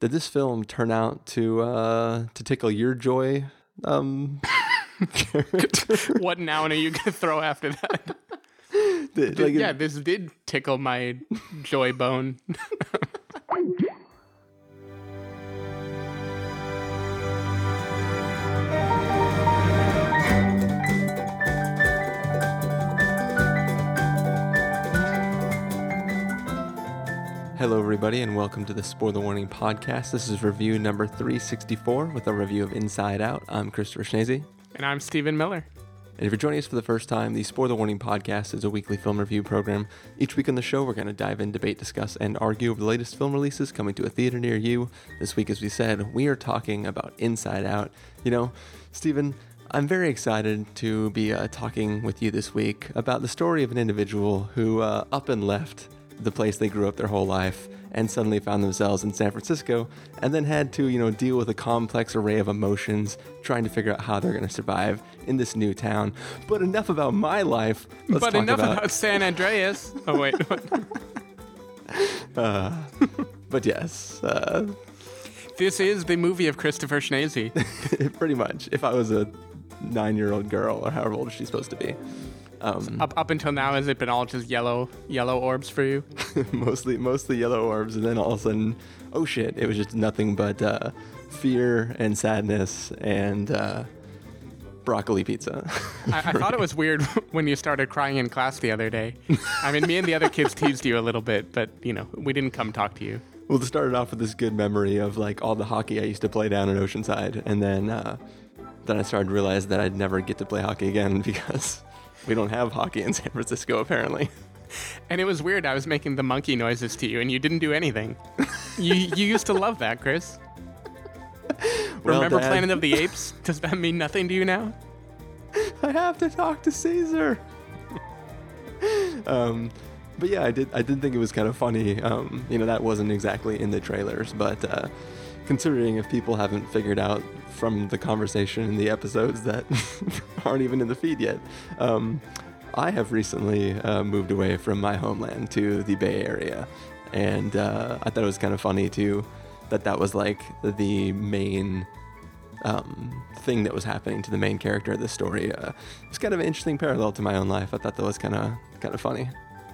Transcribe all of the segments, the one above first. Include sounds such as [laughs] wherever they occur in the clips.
did this film turn out to uh, to tickle your joy? Um, [laughs] what noun are you gonna throw after that? [laughs] Did- like, yeah, this did tickle my joy bone. [laughs] everybody, and welcome to the Spoiler Warning Podcast. This is review number 364 with a review of Inside Out. I'm Christopher Schnese. and I'm Stephen Miller. And if you're joining us for the first time, the Spoiler Warning Podcast is a weekly film review program. Each week on the show, we're going to dive in, debate, discuss, and argue over the latest film releases coming to a theater near you. This week, as we said, we are talking about Inside Out. You know, Stephen, I'm very excited to be uh, talking with you this week about the story of an individual who uh, up and left the place they grew up their whole life and suddenly found themselves in San Francisco and then had to, you know, deal with a complex array of emotions trying to figure out how they're going to survive in this new town. But enough about my life. Let's but enough about, about, San Andreas. [laughs] Oh wait, But yes, uh, this is the movie of Christopher Schnese. [laughs] pretty much. If I was a nine-year-old girl or however old she's supposed to be, um, up up until now, has it been all just yellow yellow orbs for you? [laughs] mostly mostly yellow orbs, and then all of a sudden, oh shit! It was just nothing but uh, fear and sadness and uh, broccoli pizza. [laughs] I, I thought it was weird [laughs] when you started crying in class the other day. I mean, me and the other kids teased you a little bit, but you know, we didn't come talk to you. Well, it started off with this good memory of like all the hockey I used to play down in Oceanside, and then uh, then I started to realize that I'd never get to play hockey again because we don't have hockey in San Francisco apparently. And it was weird. I was making the monkey noises to you, and you didn't do anything. you you used to love that, Chris. Well, Remember Dad, Planet of the Apes? Does that mean nothing to you now? I have to talk to Caesar. um, but yeah, I did. I did think it was kind of funny. Um, you know, that wasn't exactly in the trailers, but uh, considering if people haven't figured out from the conversation in the episodes that [laughs] aren't even in the feed yet, um, I have recently uh, moved away from my homeland to the Bay Area, and uh, I thought it was kind of funny too that that was like the main um, thing that was happening to the main character of the story. Uh, it's kind of an interesting parallel to my own life. I thought that was kind of kind of funny.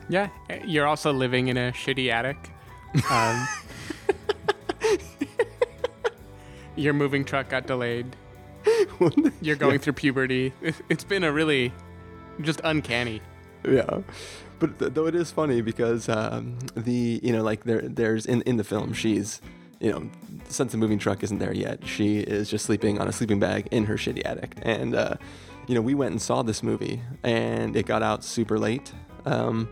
Yeah. You're also living in a shitty attic. [laughs] Um, your moving truck got delayed. [laughs] You're going through puberty. It- It's been a really just uncanny. yeah, but th- though it is funny because um, the you know like there there's in in the film she's you know since the moving truck isn't there yet she is just sleeping on a sleeping bag in her shitty attic and uh, you know we went and saw this movie and it got out super late. Um,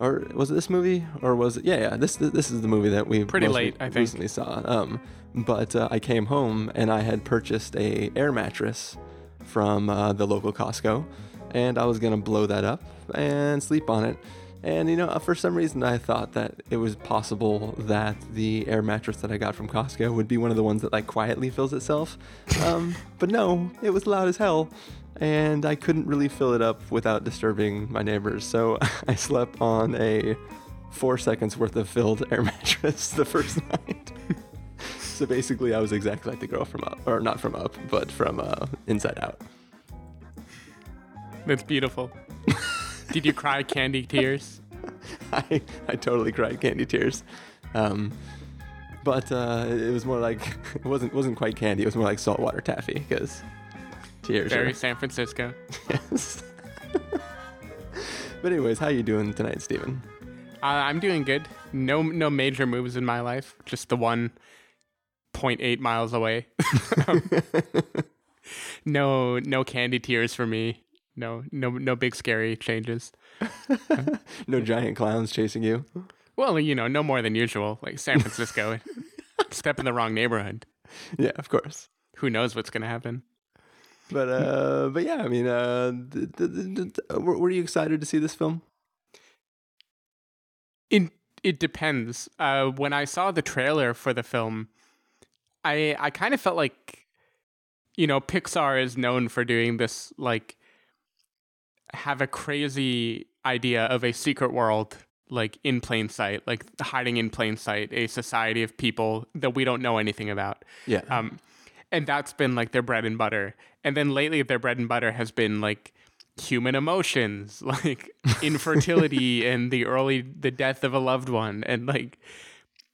or was it this movie? Or was it yeah yeah this this is the movie that we Pretty late, re- I think. recently saw. Um but uh, i came home and i had purchased a air mattress from uh, the local costco and i was gonna blow that up and sleep on it. And you know for some reason i thought that it was possible that the air mattress that i got from costco would be one of the ones that like quietly fills itself. Um, but no it was loud as hell and I couldn't really fill it up without disturbing my neighbors. So [laughs] I slept on a four seconds worth of filled air [laughs] mattress the first night. [laughs] so basically, I was exactly like the girl from Up, or not from Up, but from uh, Inside Out. That's beautiful. Did you cry candy tears? I, I totally cried candy tears. Um, but uh, it was more like it wasn't wasn't quite candy. It was more like saltwater taffy because tears. Very San Francisco. yes. [laughs] but anyways, how you doing tonight, Stephen? Uh, I'm doing good. No no major moves in my life. Just the one 0.8 miles away. [laughs] no no candy tears for me. No no no big scary changes. [laughs] no giant clowns chasing you. Well, you know, no more than usual. Like San Francisco, step in the wrong neighborhood. Yeah, of course. Who knows what's gonna happen? But uh, but yeah, I mean, uh, th- th- th- th- were, were you excited to see this film? It it depends. Uh, when I saw the trailer for the film, I I kind of felt like, you know, Pixar is known for doing this like have a crazy idea of a secret world like in plain sight, like hiding in plain sight, a society of people that we don't know anything about. Yeah. Um, and that's been like their bread and butter. And then lately, their bread and butter has been like human emotions, [laughs] like infertility [laughs] and the early the death of a loved one, and like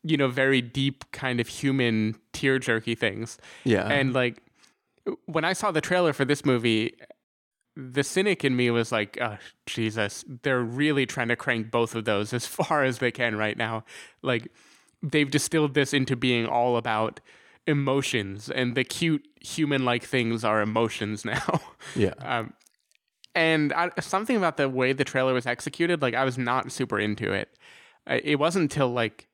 you know very deep kind of human tear jerky things. yeah. And like when I saw the trailer for this movie, the cynic in me was like, oh, Jesus, they're really trying to crank both of those as [laughs] far as they can right now. Like they've distilled this into being all about emotions, and the cute human like things are emotions [laughs] now. yeah. Um, and I, something about the way the trailer was executed, like I was not super into it. It wasn't until like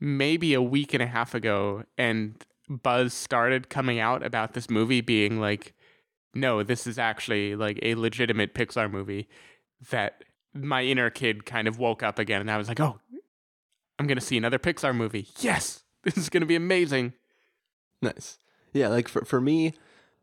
maybe a week and a half ago, and buzz started coming out about this movie being like, no, this is actually like a legitimate Pixar movie. That my inner kid kind of woke up again, and I was like, oh, I'm gonna see another Pixar movie. Yes, [laughs] this is gonna be amazing. Nice. Yeah, like for for me,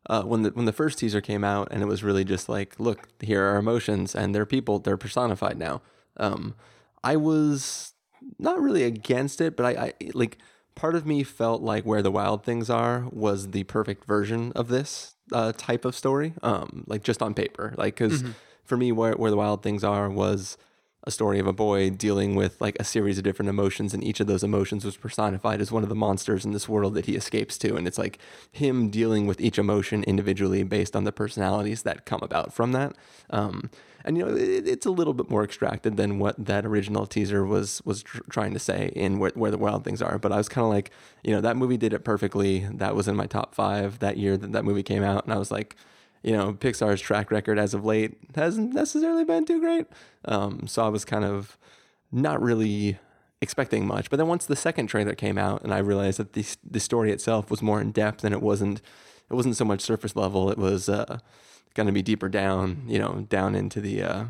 uh, when the when the first teaser came out, and it was really just like, look, here are emotions, and they're people, they're personified now. Um, I was not really against it, but I, I like part of me felt like where the wild things are was the perfect version of this uh, type of story. Um, like just on paper, like because for me, where where the wild things are was a story of a boy dealing with like a series of different emotions and each of those emotions was personified as one of the monsters in this world that he escapes to. And it's like him dealing with each emotion individually based on the personalities that come about from that. Um, and you know it, it's a little bit more extracted than what that original teaser was was tr- trying to say in where, where the wild things are. But i was kind of like you know that movie did it perfectly. That was in my top five that year that that movie came out. And i was like you know, Pixar's track record as of late hasn't necessarily been too great. Um, so I was kind of not really expecting much. But then once the second trailer came out, and I realized that the the story itself was more in depth, and it wasn't it wasn't so much surface level. It was uh, going to be deeper down, you know, down into the uh,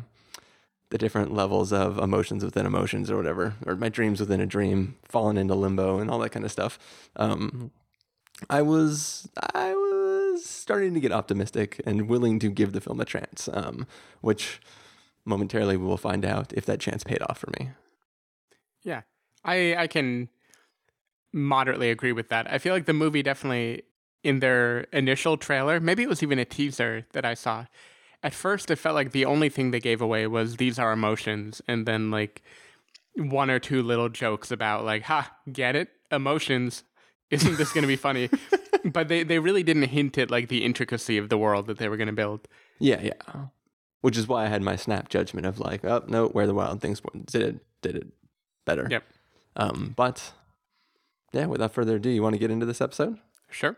the different levels of emotions within emotions or whatever, or my dreams within a dream, falling into limbo, and all that kind of stuff. Um, I was I was starting to get optimistic and willing to give the film a chance, um, which momentarily we will find out if that chance paid off for me. Yeah, I I can moderately agree with that. I feel like the movie definitely in their initial trailer, maybe it was even a teaser that I saw. At first, it felt like the only thing they gave away was these are emotions, and then like one or two little jokes about like, ha, get it, emotions. Isn't this going to be funny? [laughs] [laughs] but they they really didn't hint at like the intricacy of the world that they were going to build. Yeah, yeah. Which is why I had my snap judgment of like, oh no, where the wild things did it did it better. Yep. Um, but yeah, without further ado, you want to get into this episode? Sure.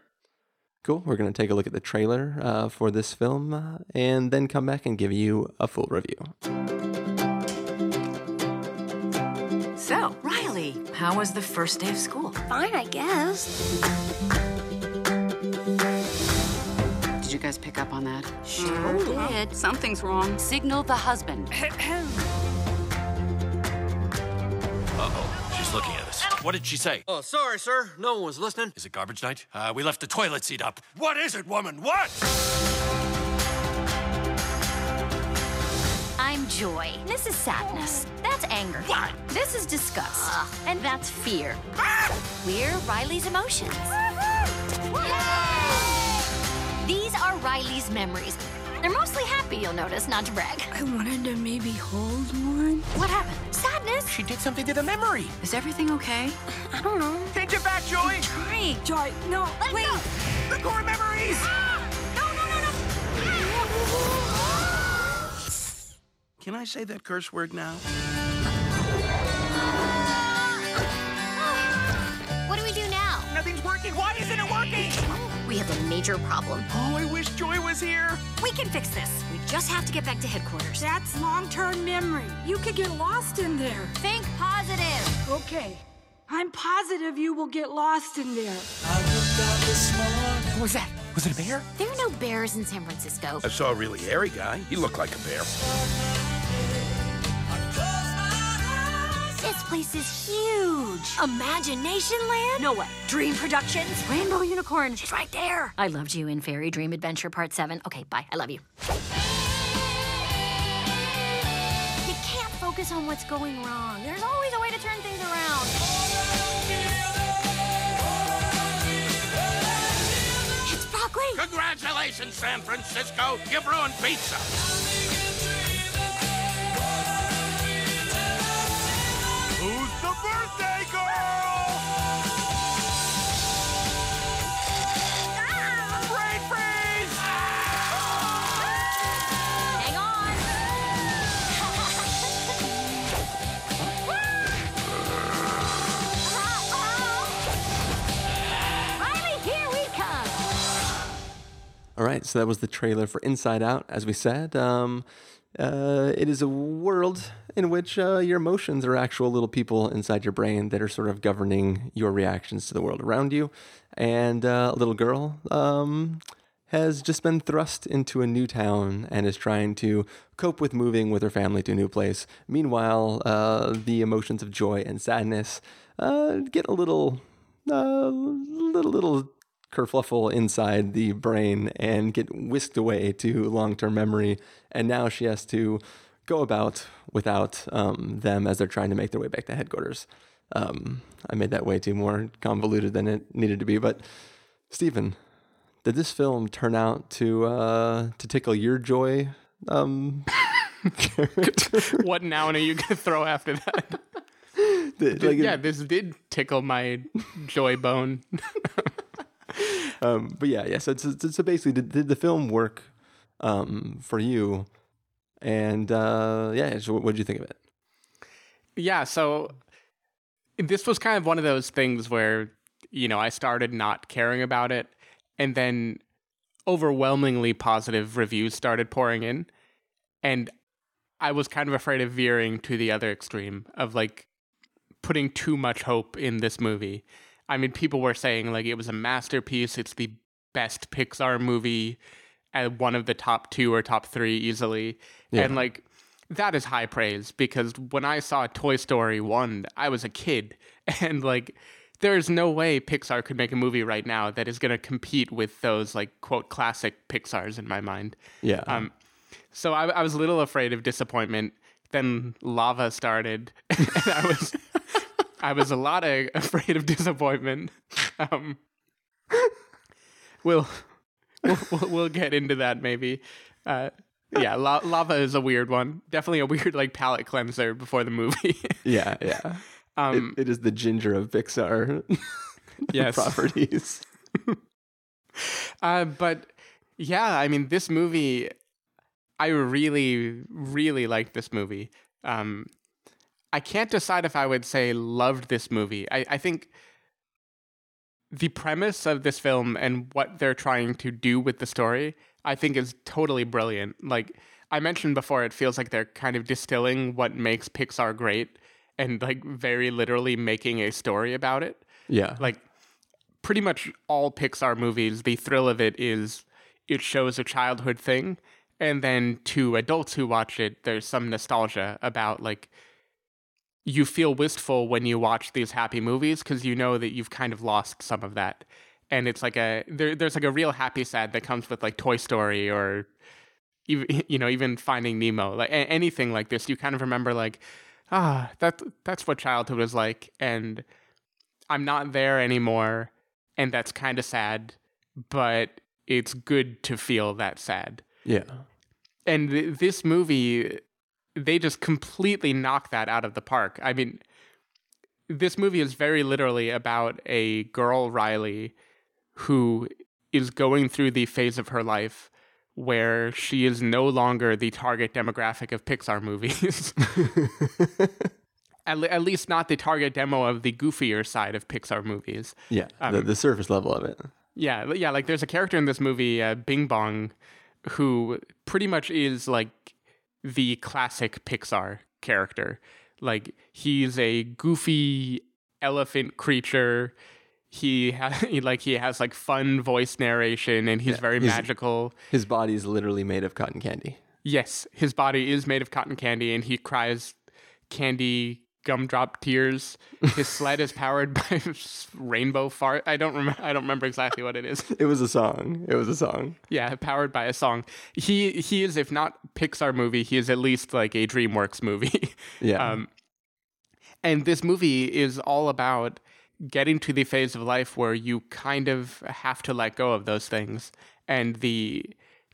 Cool. We're going to take a look at the trailer uh, for this film uh, and then come back and give you a full review. So, Riley, how was the first day of school? Fine, I guess. Did you guys pick up on that? Sure did. Something's wrong. Signal the husband. [clears throat] Uh-oh, she's looking at us. What did she say? Oh, sorry, sir. No one was listening. Is it garbage night? Uh, we left the toilet seat up. What is it, woman? What? I'm joy. This is sadness. That's anger. What? This is disgust. And that's fear. We're Riley's emotions. These are Riley's memories. They're mostly happy, you'll notice, not to brag. I wanted to maybe hold one. What happened? Sadness? She did something to the memory. Is everything okay? I don't know. Take it back, Joy. Trying. Joy, no, Let wait. go. The core memories. Ah! No, no, no, no. Can I say that curse word now? Have a major problem. Oh, I wish Joy was here. We can fix this. We just have to get back to headquarters. That's long-term memory. You could get lost in there. Think positive. Okay. I'm positive you will get lost in there. I forgot this model. What was that? Was it a bear? There are no bears in San Francisco. I saw a really hairy guy. He looked like a bear. Place is huge. Imagination Land? No way. Dream Productions? Rainbow Unicorn? She's right there. I loved you in Fairy Dream Adventure Part 7. Okay, bye. I love you. You can't focus on what's going wrong. There's always a way to turn things around. It's broccoli. Congratulations, San Francisco. You've ruined pizza. Who's the birthday girl? Brain freeze! Hang on. Riley, here we come. All right, so that was the trailer for Inside Out. As we said, um, uh, it is a world in which uh, your emotions are actual little people inside your brain that are sort of governing your reactions to the world around you. And uh, a little girl um, has just been thrust into a new town and is trying to cope with moving with her family to a new place. Meanwhile, uh, the emotions of joy and sadness uh, get a little, uh, little, little kerfluffle inside the brain and get whisked away to long-term memory. And now she has to go about without um, them as they're trying to make their way back to headquarters. Um, I made that way too more convoluted than it needed to be. But Stephen, did this film turn out to uh, to tickle your joy? Um, [laughs] what noun are you gonna throw after that? did- like, yeah, this did tickle my joy bone. [laughs] um, but yeah, yeah. So, so, so basically, did, did the film work um, for you? And uh, yeah, so what did you think of it? yeah, so this was kind of one of those things where you know I started not caring about it, and then overwhelmingly positive reviews started pouring in, and I was kind of afraid of veering to the other extreme of like putting too much hope in this movie. I mean, people were saying like it was a masterpiece. It's the best Pixar movie, and one of the top two or top three easily. Yeah. And like that is high praise because when I saw Toy Story one, I was a kid, [laughs] and like there's no way Pixar could make a movie right now that is going to compete with those like quote classic Pixars in my mind. Yeah. Um, so I, I was a little afraid of disappointment. Then lava started, [laughs] and I was I was a lot of [laughs] afraid of disappointment. Um, we'll, we'll we'll get into that maybe. Uh, yeah, la- lava is a weird one. Definitely a weird like palate cleanser before the movie. [laughs] yeah, yeah. um, it, it is the ginger of Pixar [laughs] Yes. properties. [laughs] Uh, but yeah, I mean, this movie, I really, really liked this movie. Um, I can't decide if I would say loved this movie. I, I think the premise of this film and what they're trying to do with the story, I think is totally brilliant. Like I mentioned before, it feels like they're kind of distilling what makes Pixar great and like very literally making a story about it Yeah. like pretty much all Pixar movies, the thrill of it is it shows a childhood thing, and then to adults who watch it, there's some nostalgia about like you feel wistful when you watch these happy movies because you know that you've kind of lost some of that, and it's like a there, there's like a real happy sad that comes with like Toy Story or even [laughs] you know even Finding Nemo, like anything like this, you kind of remember like ah that that's what childhood was like, and I'm not there anymore, and that's kind of sad, but it's good to feel that sad. yeah. And th- this movie, they just completely knock that out of the park. I mean, this movie is very literally about a girl, Riley, who is going through the phase of her life where she is no longer the target demographic of Pixar movies. [laughs] at, le- at least not the target demo of the goofier side of Pixar movies. Yeah. Um, the, the surface level of it. Yeah, yeah. Like there's a character in this movie, uh, Bing Bong, who pretty much is like the classic Pixar character. Like he's a goofy elephant creature. He has [laughs] he, like he has like fun voice narration, and he's very he's- magical. His body is literally made of cotton candy. Yes, his body is made of cotton candy, and he cries candy gumdrop tears. His sled is powered by [laughs] rainbow fart. I don't remember. I don't remember exactly what it is. [laughs] It was a song. It was a song. Yeah, powered by a song. He he is, if not Pixar movie, he is at least like a DreamWorks movie. [laughs] Yeah. Um, and this movie is all about getting to the phase of life where you kind of have to let go of those things and the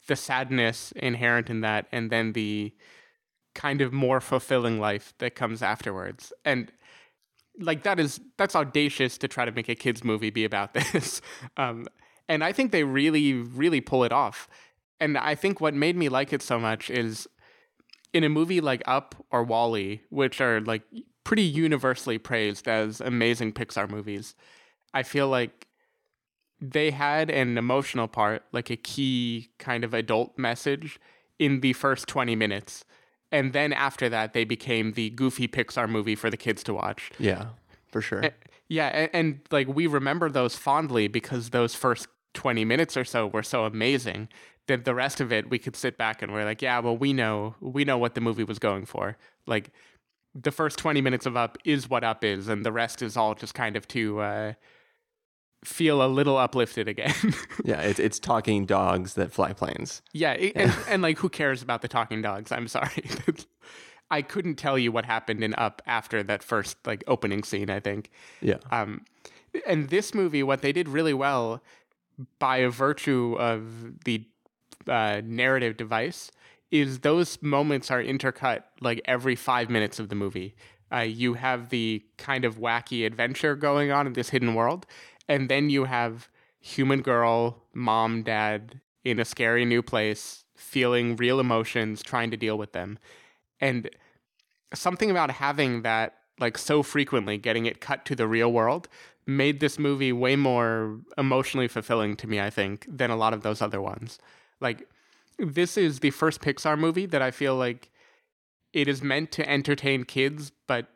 the sadness inherent in that and then the kind of more fulfilling life that comes afterwards. And like that is that's audacious to try to make a kids movie be about [laughs] this. Um, and i think they really really pull it off. And i think what made me like it so much is in a movie like up or WALL-E which are like pretty universally praised as amazing pixar movies i feel like they had an emotional part, like a key kind of adult message in the first 20 minutes. And then after that, they became the goofy Pixar movie for the kids to watch. Yeah, for sure. A- yeah. And, and like we remember those fondly because those first 20 minutes or so were so amazing that the rest of it we could sit back and we're like, yeah, well, we know, we know what the movie was going for. Like the first 20 minutes of Up is what Up is, and the rest is all just kind of to, uh, feel a little uplifted again. [laughs] yeah, it's it's talking dogs that fly planes. yeah, it- and, [laughs] and like who cares about the talking dogs? I'm sorry. [laughs] I couldn't tell you what happened in Up after that first like opening scene, I think. Yeah. Um and this movie what they did really well by virtue of the uh, narrative device is those moments are intercut like every 5 minutes of the movie. Uh, you have the kind of wacky adventure going on in this hidden world and then you have human girl, mom, dad in a scary new place, feeling real emotions, trying to deal with them. And something about having that like so frequently, getting it cut to the real world, made this movie way more emotionally fulfilling to me, I think, than a lot of those other ones. Like this is the first Pixar movie that I feel like it is meant to entertain kids, but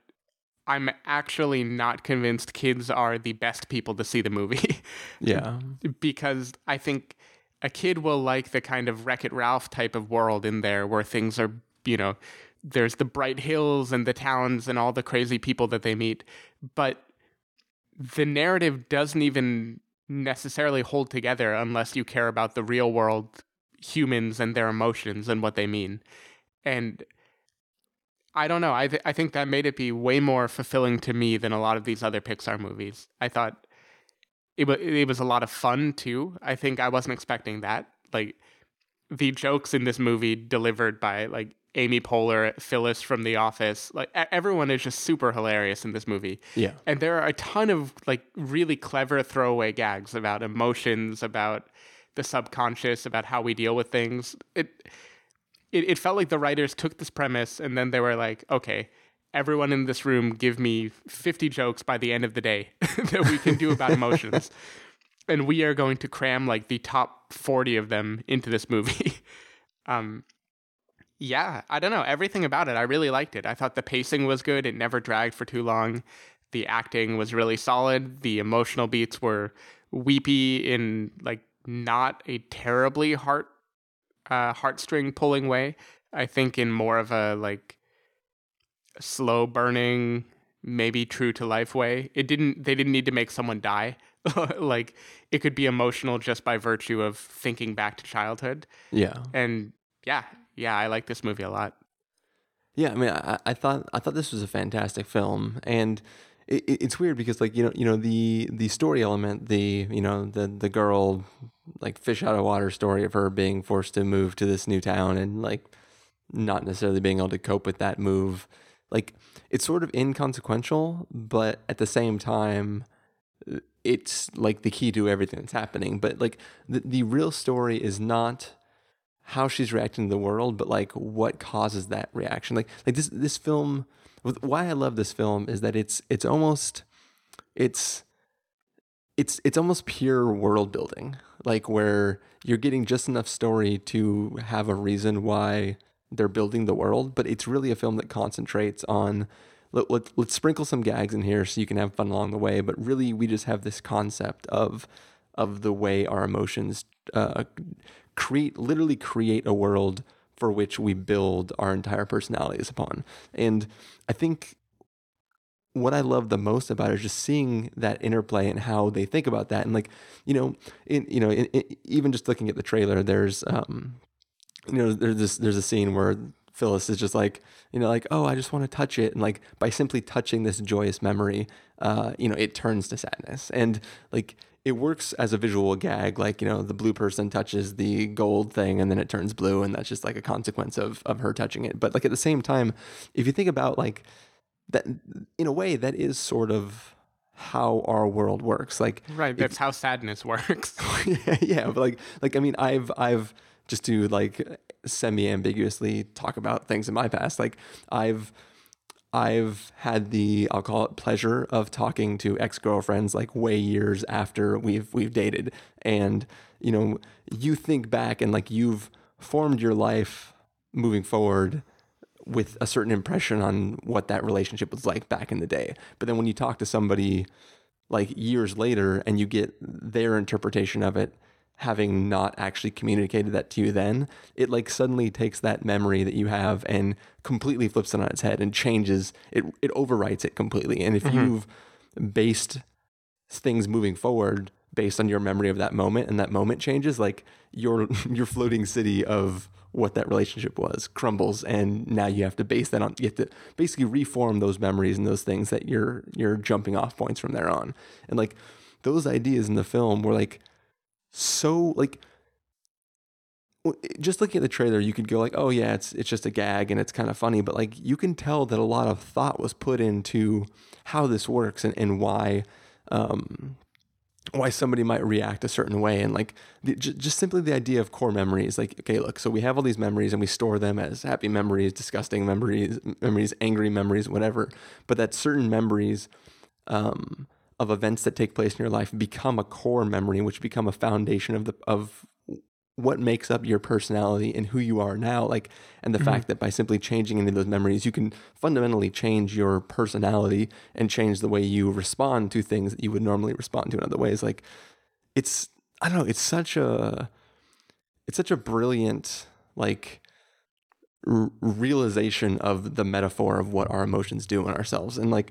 I'm actually not convinced kids are the best people to see the movie. [laughs] Yeah. because I think a kid will like the kind of Wreck It Ralph type of world in there where things are, you know, there's the bright hills and the towns and all the crazy people that they meet. But the narrative doesn't even necessarily hold together unless you care about the real world humans and their emotions and what they mean. And I don't know. I th- I think that made it be way more fulfilling to me than a lot of these other Pixar movies. I thought it was it was a lot of fun too. I think I wasn't expecting that. Like the jokes in this movie delivered by like Amy Poehler, Phyllis from The Office, like everyone is just super hilarious in this movie. Yeah. And there are a ton of like really clever throwaway gags about emotions, about the subconscious, about how we deal with things. It it, it felt like the writers took this premise and then they were like, okay, everyone in this room give me 50 jokes by the end of the day [laughs] that we can do about [laughs] emotions. and we are going to cram like the top 40 of them into this movie. [laughs] um, yeah, I don't know. Everything about it, I really liked it. I thought the pacing was good. It never dragged for too long. The acting was really solid. The emotional beats were weepy in like not a terribly heart uh, heartstring pulling way. I think in more of a like slow burning, maybe true to life way. It didn't. They didn't need to make someone die. [laughs] like it could be emotional just by virtue of thinking back to childhood. Yeah. And yeah, yeah, I like this movie a lot. Yeah, I mean, I, I thought I thought this was a fantastic film, and it, it- it's weird because like you know you know the the story element, the you know the the girl like fish out of water story of her being forced to move to this new town and like not necessarily being able to cope with that move, like it's sort of inconsequential, but at the same time, it's like the key to everything that's happening. But like the the real story is not how she's reacting to the world, but like what causes that reaction. Like like this this film. Why I love this film is that it's it's almost it's it's it's almost pure world building. Like where you're getting just enough story to have a reason why they're building the world, but it's really a film that concentrates on let, let, let's sprinkle some gags in here so you can have fun along the way, but really we just have this concept of of the way our emotions uh, create literally create a world for which we build our entire personalities upon. And I think what I love the most about it is just seeing that interplay and how they think about that. And like, you know, in, you know, in, in, even just looking at the trailer, there's, um, you know, there's this, there's a scene where Phyllis is just like, you know, like, oh, I just want to touch it. And like, by simply touching this joyous memory, uh, you know, it turns to sadness. And like, it works as a visual gag, like, you know, the blue person touches the gold thing and then it turns blue. And that's just like a consequence of, of her touching it. But like, at the same time, if you think about like, that in a way that is sort of how our world works. Like right that's if, how sadness [laughs] works. Yeah, [laughs] yeah but like like i mean i've i've just to like semi ambiguously talk about things in my past like i've I've had the I'll call it pleasure of talking to ex-girlfriends like way years after we've we've dated. And you know you think back and like you've formed your life moving forward with a certain impression on what that relationship was like back in the day. But then when you talk to somebody like years later and you get their interpretation of it, having not actually communicated that to you then, it like suddenly takes that memory that you have and completely flips it on its head and changes it it overwrites it completely. And if mm-hmm. you've based things moving forward based on your memory of that moment and that moment changes, like your [laughs] your floating city of what that relationship was crumbles and now you have to base that on you have to basically reform those memories and those things that you're you're jumping off points from there on. And like those ideas in the film were like so like just looking at the trailer you could go like oh yeah it's it's just a gag and it's kind of funny but like you can tell that a lot of thought was put into how this works and, and why um, why somebody might react a certain way. And like the, j- just simply the idea of core memories like okay look so we have all these memories and we store them as happy memories disgusting memories memories angry memories whatever. But that certain memories um, of events that take place in your life become a core memory which become a foundation of the of what makes up your personality and who you are now like and the mm-hmm. fact that by simply changing into those memories you can fundamentally change your personality and change the way you respond to things that you would normally respond to in other ways like it's i don't know it's such a it's such a brilliant like r- realization of the metaphor of what our emotions do in ourselves and like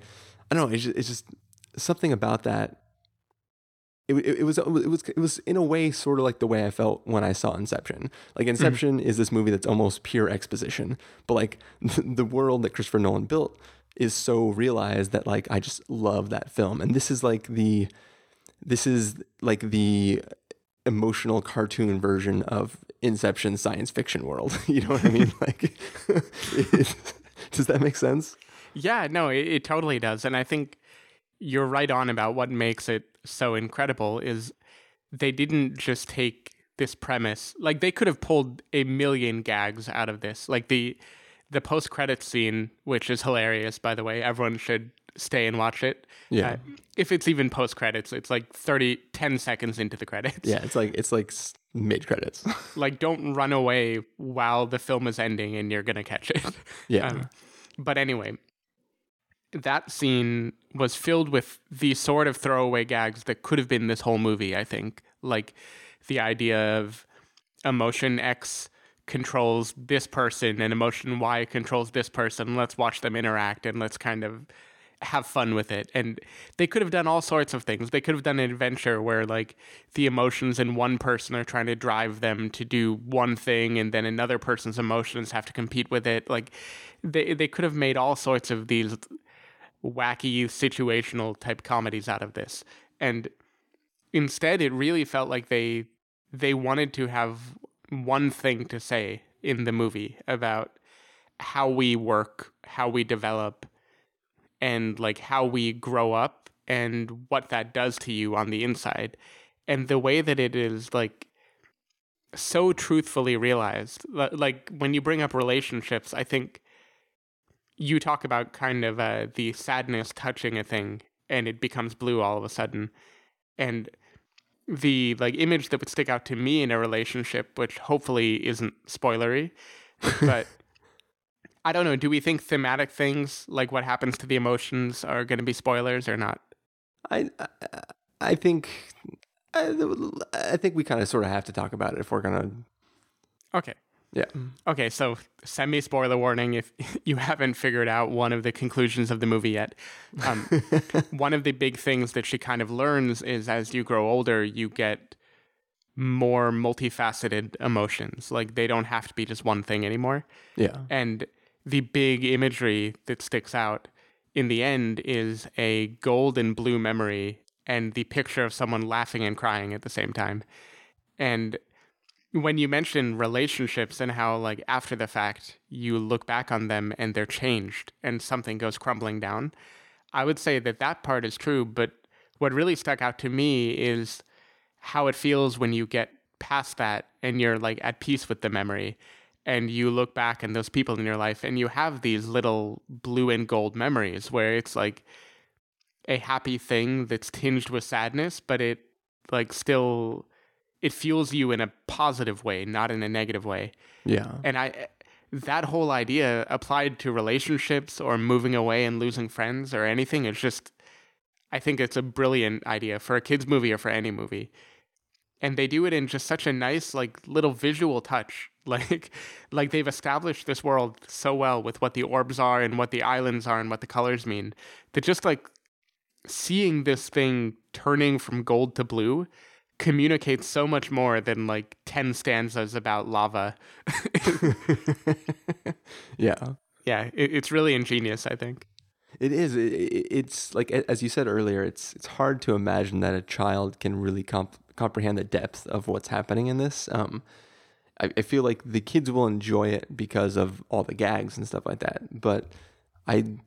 i don't know it's just, it's just something about that it, it, it, was it was it was in a way sort of like the way I felt when I saw Inception. Like hmm. Inception mm. is this movie that's almost pure exposition, but like [laughs] the world that Christopher Nolan built is so realized that like I just love that film. And this is like the this is like the emotional cartoon version of Inception science fiction world. [laughs] you know what I mean? [laughs] like does that make sense? Yeah, no, it, it totally does. And I think you're right on about what makes it so incredible is they didn't just take this premise like they could have pulled a million gags out of this. Like the the post credit scene which is hilarious by the way everyone should stay and watch it. Yeah. Uh, if it's even post credits it's like 30 10 seconds into the credits. Yeah it's like it's like mid credits [laughs] like don't run away while the film is ending and you're gonna catch it. Yeah. Um, but anyway that scene was filled with the sort of throwaway gags that could have been this whole movie, I think. Like the idea of emotion X controls this person and emotion Y controls this person. Let's watch them interact and let's kind of have fun with it. And they could have done all sorts of things. They could have done an adventure where like the emotions in one person are trying to drive them to do one thing and then another person's emotions have to compete with it. Like they they could have made all sorts of these wacky situational type comedies out of this. And instead it really felt like they they wanted to have one thing to say in the movie about how we work, how we develop and like how we grow up and what that does to you on the inside. And the way that it is like so truthfully realized. Like when you bring up relationships, I think you talk about kind of uh, the sadness touching a thing and it becomes blue all of a sudden. And the like image that would stick out to me in a relationship which hopefully isn't spoilery [laughs] but i don't know do we think thematic things like what happens to the emotions are going to be spoilers or not? I i, think I, I think we kind of sort of have to talk about it if we're going to okay Yeah. Okay, so semi spoiler warning if [laughs] you haven't figured out one of the conclusions of the movie yet. Um, [laughs] one of the big things that she kind of learns is as you grow older, you get more multifaceted emotions. Like they don't have to be just one thing anymore. Yeah. And the big imagery that sticks out in the end is a gold and blue memory and the picture of someone laughing and crying at the same time. And when you mention relationships and how like after the fact you look back on them and they're changed and something goes crumbling down i would say that that part is true but what really stuck out to me is how it feels when you get past that and you're like at peace with the memory and you look back and those people in your life and you have these little blue and gold memories where it's like a happy thing that's tinged with sadness but it like still it fuels you in a positive way, not in a negative way. Yeah. And I that whole idea applied to relationships or moving away and losing friends or anything it's just I think it's a brilliant idea for a kids movie or for any movie. And they do it in just such a nice like little visual touch. [laughs] Like like they've established this world so well with what the orbs are and what the islands are and what the colors mean. That just like seeing this thing turning from gold to blue communicates so much more than like 10 stanzas about lava. [laughs] yeah. Yeah, it, it's really ingenious, I think. It is. It, it's like as you said earlier. It's it's hard to imagine that a child can really comp- comprehend the depth of what's happening in this. Um, I, I feel like the kids will enjoy it because of all the gags and stuff like that. But I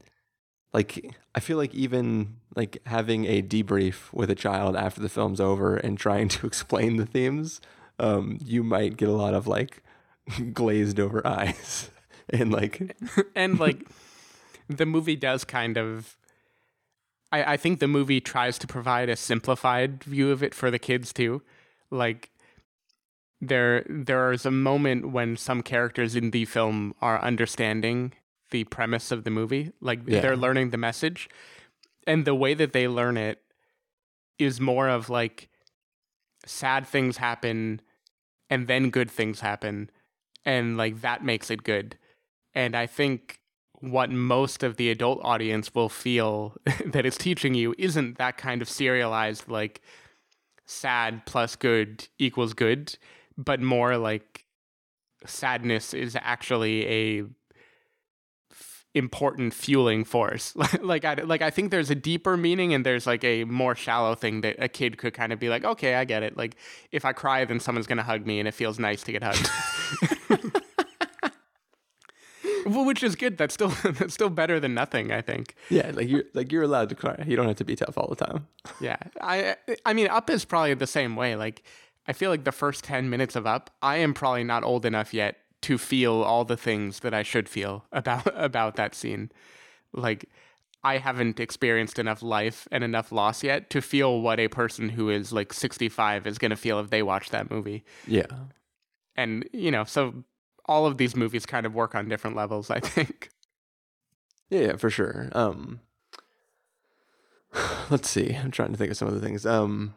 like I feel like even like having a debrief with a child after the film's over and trying to [laughs] explain the themes, um, you might get a lot of like [laughs] glazed over eyes [laughs] and like and like the movie does kind of I, I think the movie tries to provide a simplified view of it for the kids too. Like there there is a moment when some characters in the film are understanding the premise of the movie. Like Yeah. they're learning the message. And the way that they learn it is more of like sad things happen and then good things happen and like that makes it good. And I think what most of the adult audience will feel [laughs] that it's teaching you isn't that kind of serialized like sad plus good equals good, but more like sadness is actually a important fueling force. [laughs] like I like I think there's a deeper meaning and there's like a more shallow thing that a kid could kind of be like, "Okay, I get it. Like if I cry then someone's going to hug me and it feels nice to get hugged." [laughs] [laughs] well, which is good. That's still that's still better than nothing, I think. yeah, like you're like you're allowed to cry. You don't have to be tough all the time. Yeah. I I mean Up is probably the same way. Like I feel like the first 10 minutes of Up, I am probably not old enough yet to feel all the things that I should feel [laughs] about about that scene. Like I haven't experienced enough life and enough loss yet to feel what a person who is like 65 is going to feel if they watch that movie. Yeah. And, you know, so all of these movies kind of work on different levels, I [laughs] think. Yeah, yeah, for sure. Um, [sighs] let's see. I'm trying to think of some of the things. Um,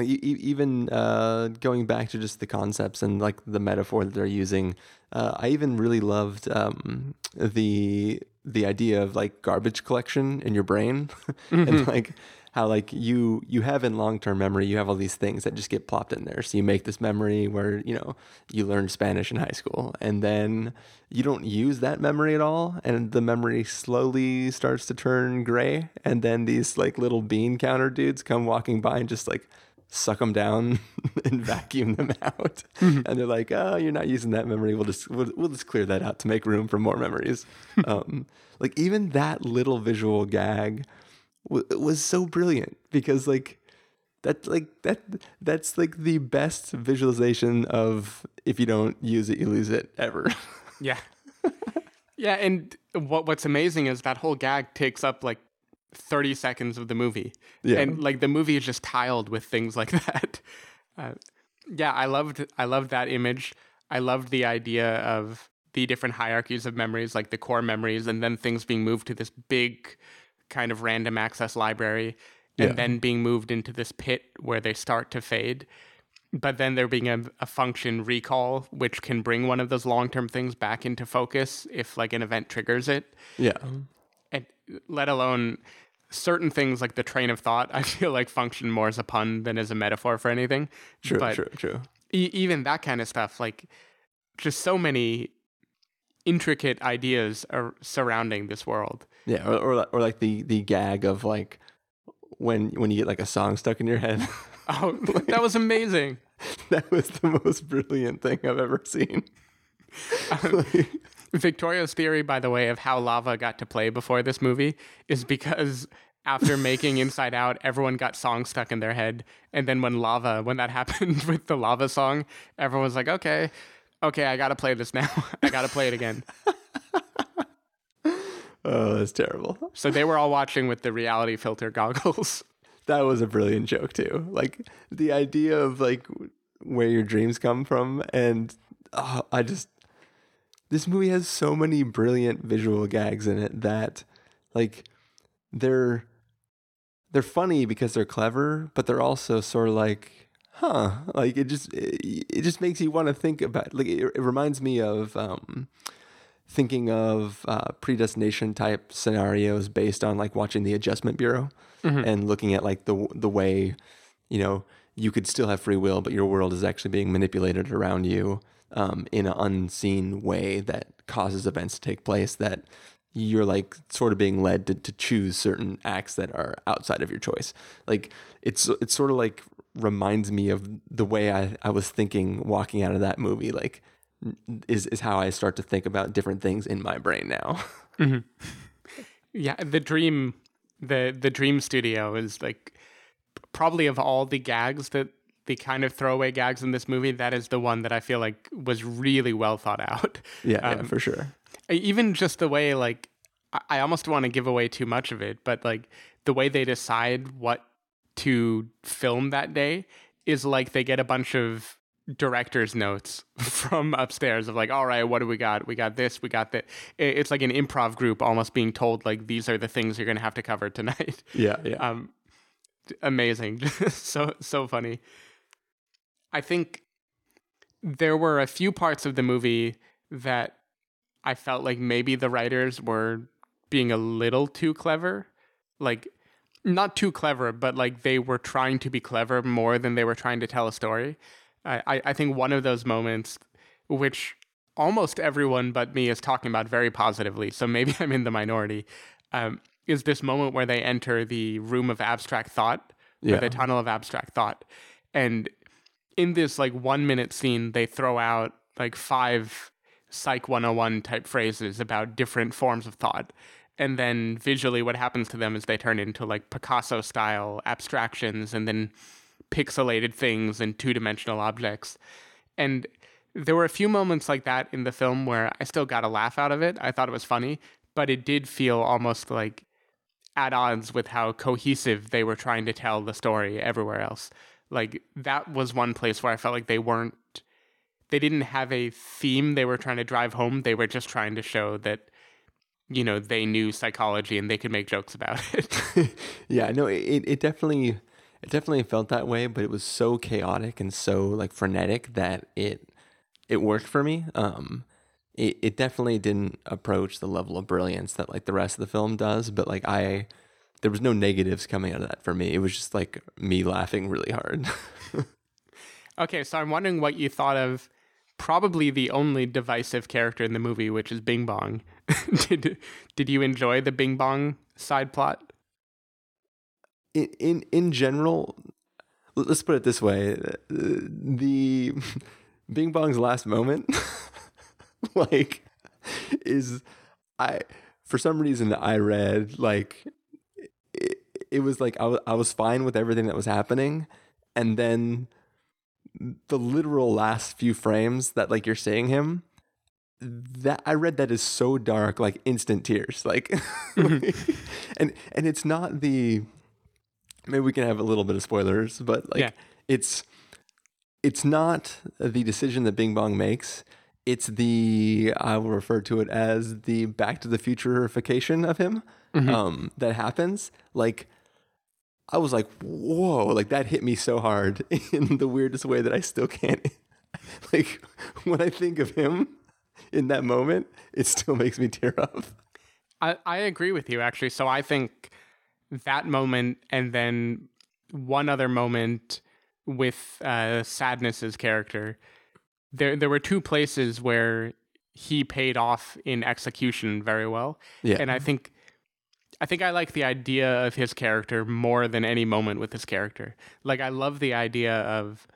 even uh, going back to just the concepts and like the metaphor that they're using, uh, I even really loved um, the the idea of like garbage collection in your brain, [laughs] and like how like you you have in long term memory you have all these things that just get plopped in there. So you make this memory where you know you learned Spanish in high school, and then you don't use that memory at all, and the memory slowly starts to turn gray, and then these like little bean counter dudes come walking by and just like suck them down [laughs] and vacuum them out. And they're like, "Oh, you're not using that memory. We'll just we'll, we'll just clear that out to make room for more memories." [laughs] um, like even that little visual gag w- was so brilliant because like that like that that's like the best visualization of if you don't use it, you lose it ever. Yeah. [laughs] yeah, and what what's amazing is that whole gag takes up like 30 seconds of the movie. Yeah. And like the movie is just tiled with things like [laughs] that. Uh, yeah, I loved I loved that image. I loved the idea of the different hierarchies of memories, like the core memories, and then things being moved to this big kind of random access library, and Yeah. then being moved into this pit where they start to fade. but then there being a, a function recall, which can bring one of those long term things back into focus if like an event triggers it. Yeah. And let alone certain things like the train of thought, [laughs] I feel like function more as a pun than as a metaphor for anything. True, but true, true. E- even that kind of stuff, like just so many intricate ideas are surrounding this world. Yeah, or, or or like the the gag of like when when you get like a song stuck in your head. [laughs] [laughs] Oh, that was amazing. that was the most brilliant thing I've ever seen. Um, Victoria's theory, by the way, of how lava got to play before this movie is because after making Inside Out, everyone got songs stuck in their head. And then when lava, when that [laughs] happened with the lava song, everyone was like, okay, okay, I got to play this now. [laughs] I got to play it again. Oh, that's terrible. So they were all watching with the reality filter [laughs] goggles. That was a brilliant joke too. Like the idea of like where your dreams come from, and oh, I just this movie has so many brilliant visual gags in it that like they're they're funny because they're clever, but they're also sort of like, huh? Like it just it, it just makes you want to think about. Like it, it reminds me of um, thinking of uh, predestination type scenarios based on like watching the Adjustment Bureau and looking at like the the way you know you could still have free will, but your world is actually being manipulated around you um, in an unseen way that causes events to take place that you're like sort of being led to, to choose certain acts that are outside of your choice. Like it's it's sort of like reminds me of the way I, I was thinking walking out of that movie. Like is is how I start to think about different things in my brain now. [laughs] Yeah, the dream, the the dream studio is like probably of all the gags that the kind of throwaway gags in this movie, that is the one that I feel like was really well thought out. [laughs] yeah, yeah, Um, for sure. even just the way like I- almost want to give away too much of it, but like the way they decide what to film that day is like they get a bunch of director's notes [laughs] from upstairs of like, all right, what do we got? We got this, we got that. It's like an improv group almost being told like these are the things you're gonna have to cover tonight. Yeah, yeah. [laughs] Um, amazing, so so funny. I think there were a few parts of the movie that I felt like maybe the writers were being a little too clever, like not too clever, but like they were trying to be clever more than they were trying to tell a story. I I, think one of those moments, which almost everyone but me is talking about very positively, so maybe [laughs] I'm in the minority. Um, is this moment where they enter the room of abstract thought, or the tunnel of abstract thought, and in this like one minute scene, they throw out like five Psych 101 type phrases about different forms of thought. And then visually, what happens to them is they turn into like Picasso style abstractions and then pixelated things and two dimensional objects. And there were a few moments like that in the film where I still got a laugh out of it. I thought it was funny, but it did feel almost like at odds with how cohesive they were trying to tell the story everywhere else. Like that was one place where I felt like they weren't they didn't have a theme they were trying to drive home. They were just trying to show that you know, they knew psychology and they could make jokes about [laughs] it. [laughs] yeah, no, it, it definitely it definitely felt that way, but it was so chaotic and so like frenetic that it it worked for me. Um it, it definitely didn't approach the level of brilliance that like the rest of the film does, but like I there was no negatives coming out of that for me. It was just like me laughing really hard. [laughs] okay, so I'm wondering what you thought of probably the only divisive character in the movie, which is Bing Bong. [laughs] did did you enjoy the Bing Bong side plot? in in in general, let's put it this way: the Bing Bong's last moment, [laughs] like, is I for some reason I read like it was like I was I was fine with everything that was happening, and then the literal last few frames that like you're seeing him that I read that is so dark, like instant tears, like, [laughs] and and it's not the. Maybe we can have a little bit of spoilers, but like Yeah. it's it's not the decision that Bing Bong makes. It's the I will refer to it as the Back to the Futureification of him um, that happens. Like I was like, whoa, like that hit me so hard [laughs] in the weirdest way that I still can't. [laughs] like when I think of him in that moment, it still makes me tear up. I, I agree with you actually. So I think that moment and then one other moment with uh, Sadness's character, there there were two places where he paid off in execution very well. Yeah. And I think I think I like the idea of his character more than any moment with his character. Like I love the idea of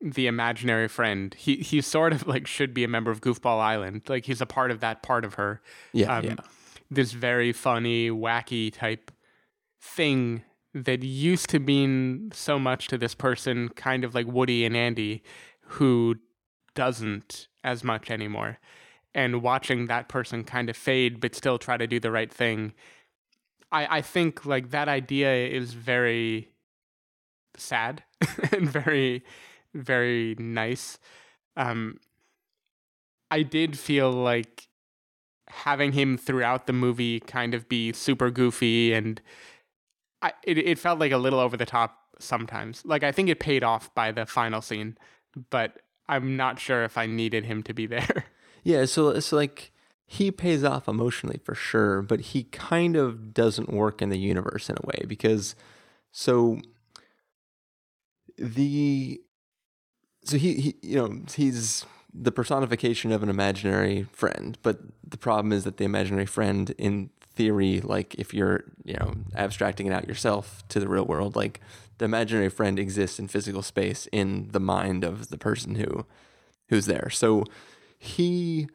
the imaginary friend. He he sort of like should be a member of Goofball Island. Like he's a part of that part of her. Yeah, Um, yeah. This very funny, wacky type thing that used to mean so much to this person, kind of like Woody and Andy, who doesn't as much anymore. And watching that person kind of fade, but still try to do the right thing. I, I think like that idea is very sad [laughs] and very, very nice. Um, I did feel like having him throughout the movie kind of be super goofy and I, it, it felt like a little over the top sometimes. Like I think it paid off by the final scene, but I'm not sure if I needed him to be [laughs] there. Yeah, so it's like he pays off emotionally for sure, but he kind of doesn't work in the universe in a way because so the so he, he you know he's the personification of an imaginary friend, but the problem is that the imaginary friend in theory like if you're you know abstracting it out yourself to the real world like the imaginary friend exists in physical space in the mind of the person who who's there. So he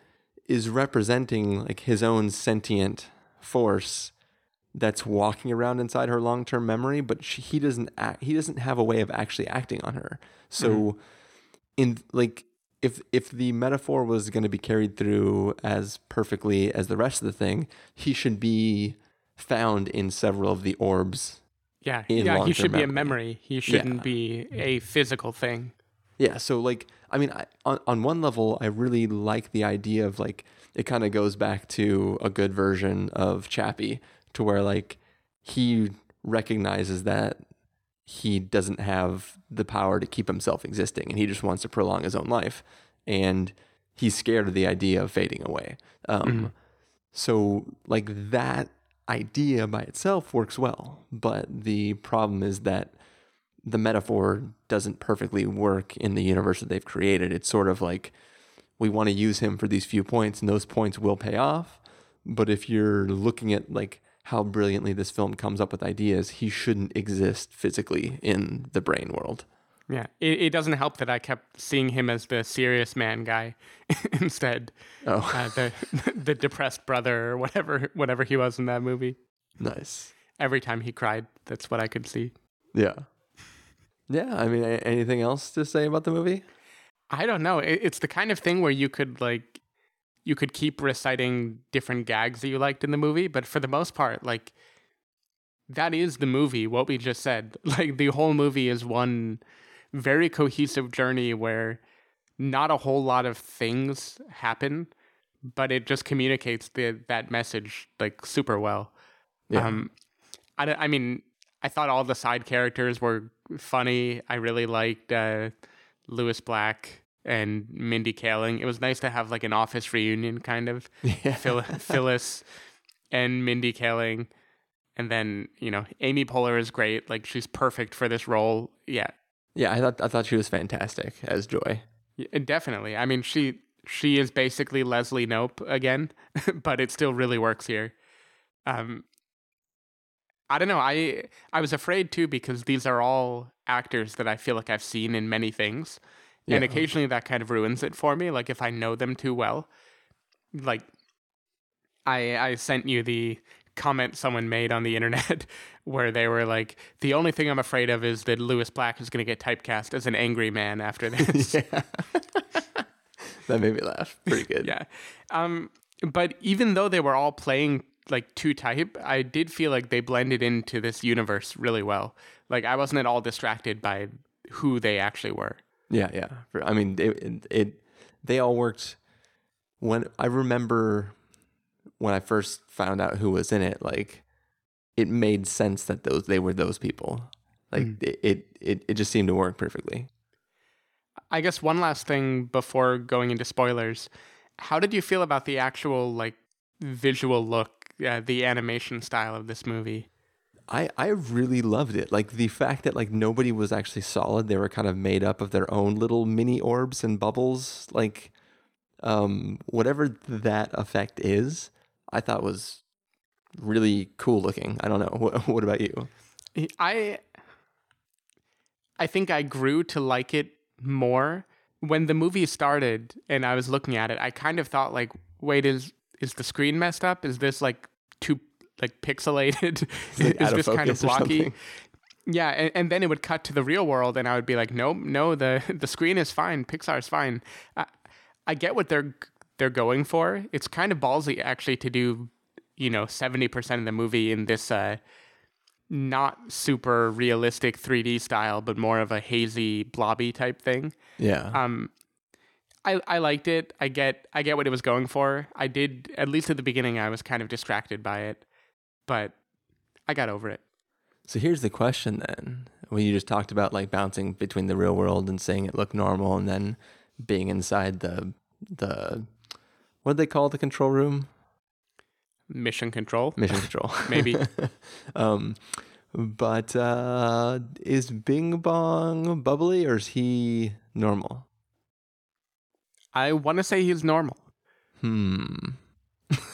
is representing like his own sentient force that's walking around inside her long-term memory but she, he doesn't act he doesn't have a way of actually acting on her so mm-hmm. in like if if the metaphor was going to be carried through as perfectly as the rest of the thing he should be found in several of the orbs yeah, yeah, he should be a memory. memory. He shouldn't Yeah. be a physical thing. Yeah, so like I mean, I, on on one level, I really like the idea of like it kind of goes back to a good version of Chappie, to where like he recognizes that he doesn't have the power to keep himself existing, and he just wants to prolong his own life, and he's scared of the idea of fading away. Um, So like that idea by itself works well, but the problem is that the metaphor doesn't perfectly work in the universe that they've created. It's sort of like we want to use him for these few points, and those points will pay off. But if you're looking at like how brilliantly this film comes up with ideas, he shouldn't exist physically in the brain world. Yeah, it, it doesn't help that I kept seeing him as the serious man guy [laughs] instead. Oh, Uh, the [laughs] the depressed brother or whatever whatever he was in that movie. nice. Every time he cried, that's what I could see. Yeah. Yeah. I mean, a- anything else to say about the movie? I don't know. It's the kind of thing where you could like you could keep reciting different gags that you liked in the movie, but for the most part, like that is the movie. What we just said, [laughs] like the whole movie is one very cohesive journey where not a whole lot of things happen, but it just communicates the that message like super well. Yeah. Um, I, I mean, I thought all the side characters were funny. I really liked uh, Lewis Black and Mindy Kaling. It was nice to have like an office reunion kind of. [laughs] Yeah. Phil- Phyllis and Mindy Kaling. And then, you know, Amy Poehler is great. Like she's perfect for this role. Yeah. Yeah. I thought I thought she was fantastic as Joy. Yeah, definitely. I mean, she she is basically Leslie Knope again, [laughs] but it still really works here. Um, I don't know. I I was afraid too because these are all actors that I feel like I've seen in many things, and occasionally that kind of ruins it for me. Like if I know them too well, like I I sent you the comment someone made on the internet [laughs] where they were like, the only thing I'm afraid of is that Lewis Black is going to get typecast as an angry man after [laughs] this. yeah. [laughs] that made me laugh. Pretty good. yeah. Um, but even though they were all playing like two type, I did feel like they blended into this universe really well. Like I wasn't at all distracted by who they actually were. Yeah, yeah. I mean, it, it, they all worked. When I remember when I first found out who was in it, like it made sense that those they were those people. Like Mm. it, it it it just seemed to work perfectly. I guess one last thing before going into spoilers. How did you feel about the actual like visual look, uh, the animation style of this movie? I I really loved it. Like the fact that like nobody was actually solid. They were kind of made up of their own little mini orbs and bubbles. Like um whatever that effect is, I thought was really cool looking. I don't know. [laughs] What, what about you? I I think I grew to like it more when the movie started and I was looking at it. I kind of thought like, wait, is is the screen messed up? Is this like too like pixelated? Is [laughs] out of this kind of blocky? Yeah, and, and then it would cut to the real world, and I would be like, nope, no, the the screen is fine, Pixar's fine. I, I get what they're they're going for. It's kind of ballsy actually to do, you know, seventy percent of the movie in this uh, not super realistic 3D style, but more of a hazy, blobby type thing. Yeah. Um, I I liked it. I get I get what it was going for. I did at least at the beginning. I was kind of distracted by it, but I got over it. So here's the question then. When you just talked about like bouncing between the real world and saying it looked normal and then being inside the the what do they call the control room? Mission control. Mission [laughs] control. Maybe. [laughs] um but uh is Bing Bong bubbly or is he normal? I want to say he's normal. Hmm.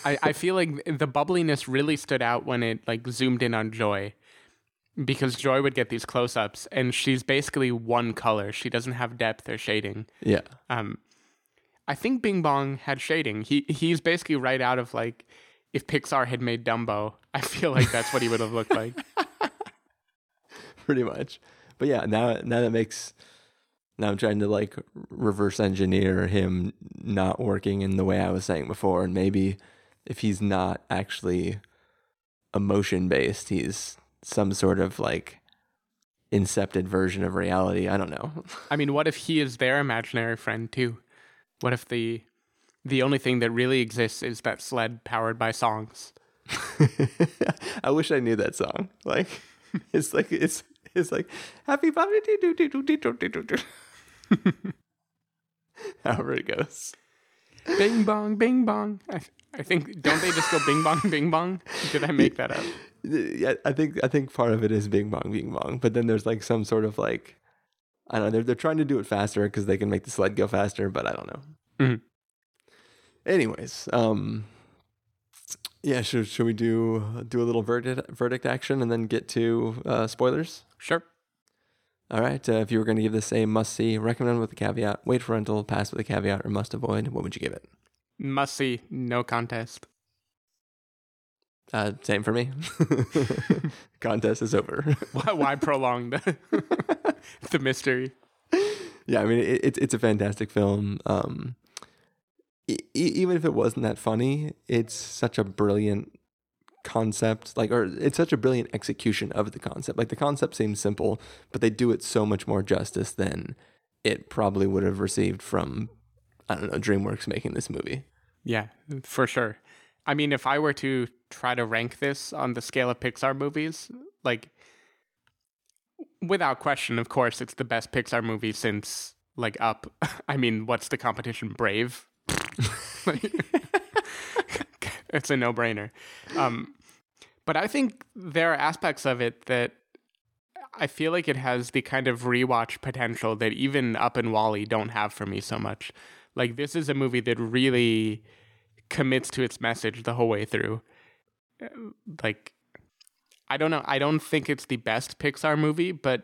I, I [laughs] feel like the bubbliness really stood out when it like zoomed in on Joy. Because Joy would get these close ups and she's basically one color. She doesn't have depth or shading. Yeah. Um I think Bing Bong had shading. He he's basically right out of like if Pixar had made Dumbo. I feel like that's what he would have looked like. [laughs] Pretty much. But yeah, now now that makes now I'm trying to like reverse engineer him not working in the way I was saying before, and maybe if he's not actually emotion based, he's some sort of like incepted version of reality. I don't know. [laughs] I mean, what if he is their imaginary friend too? What if the the only thing that really exists is that sled powered by songs? [laughs] I wish I knew that song. Like [laughs] it's like it's it's like happy birthday [laughs] However it goes. Bing bong, bing bong. I, I think don't they just go bing bong, [laughs] bing bong? Did I make that up? Yeah, I think I think part of it is Bing Bong Bing Bong, but then there's like some sort of like I don't know. They're they're trying to do it faster because they can make the sled go faster, but I don't know. Mhm. Anyways, um, yeah, should should we do do a little verdict verdict action and then get to uh, spoilers? Sure. All right. Uh, if you were going to give this a must see, recommend with a caveat, wait for rental, pass with a caveat, or must avoid, what would you give it? Must see, no contest. Uh, same for me. [laughs] [laughs] Contest is over. Why, why prolong the [laughs] the mystery? yeah, I mean, it, it's it's a fantastic film. Um, e- even if it wasn't that funny, it's such a brilliant concept. Like, or it's such a brilliant execution of the concept. Like, the concept seems simple, but they do it so much more justice than it probably would have received from, I don't know, DreamWorks making this movie. Yeah, for sure. I mean, if I were to try to rank this on the scale of Pixar movies, like without question, of course, it's the best Pixar movie since like Up. [laughs] I mean, what's the competition? Brave. [laughs] [laughs] It's a no-brainer. Um, but I think there are aspects of it that I feel like it has the kind of rewatch potential that even Up and WALL-E don't have for me so much. Like this is a movie that really commits to its message the whole way through. Uh, Like I don't know, I don't think it's the best Pixar movie, but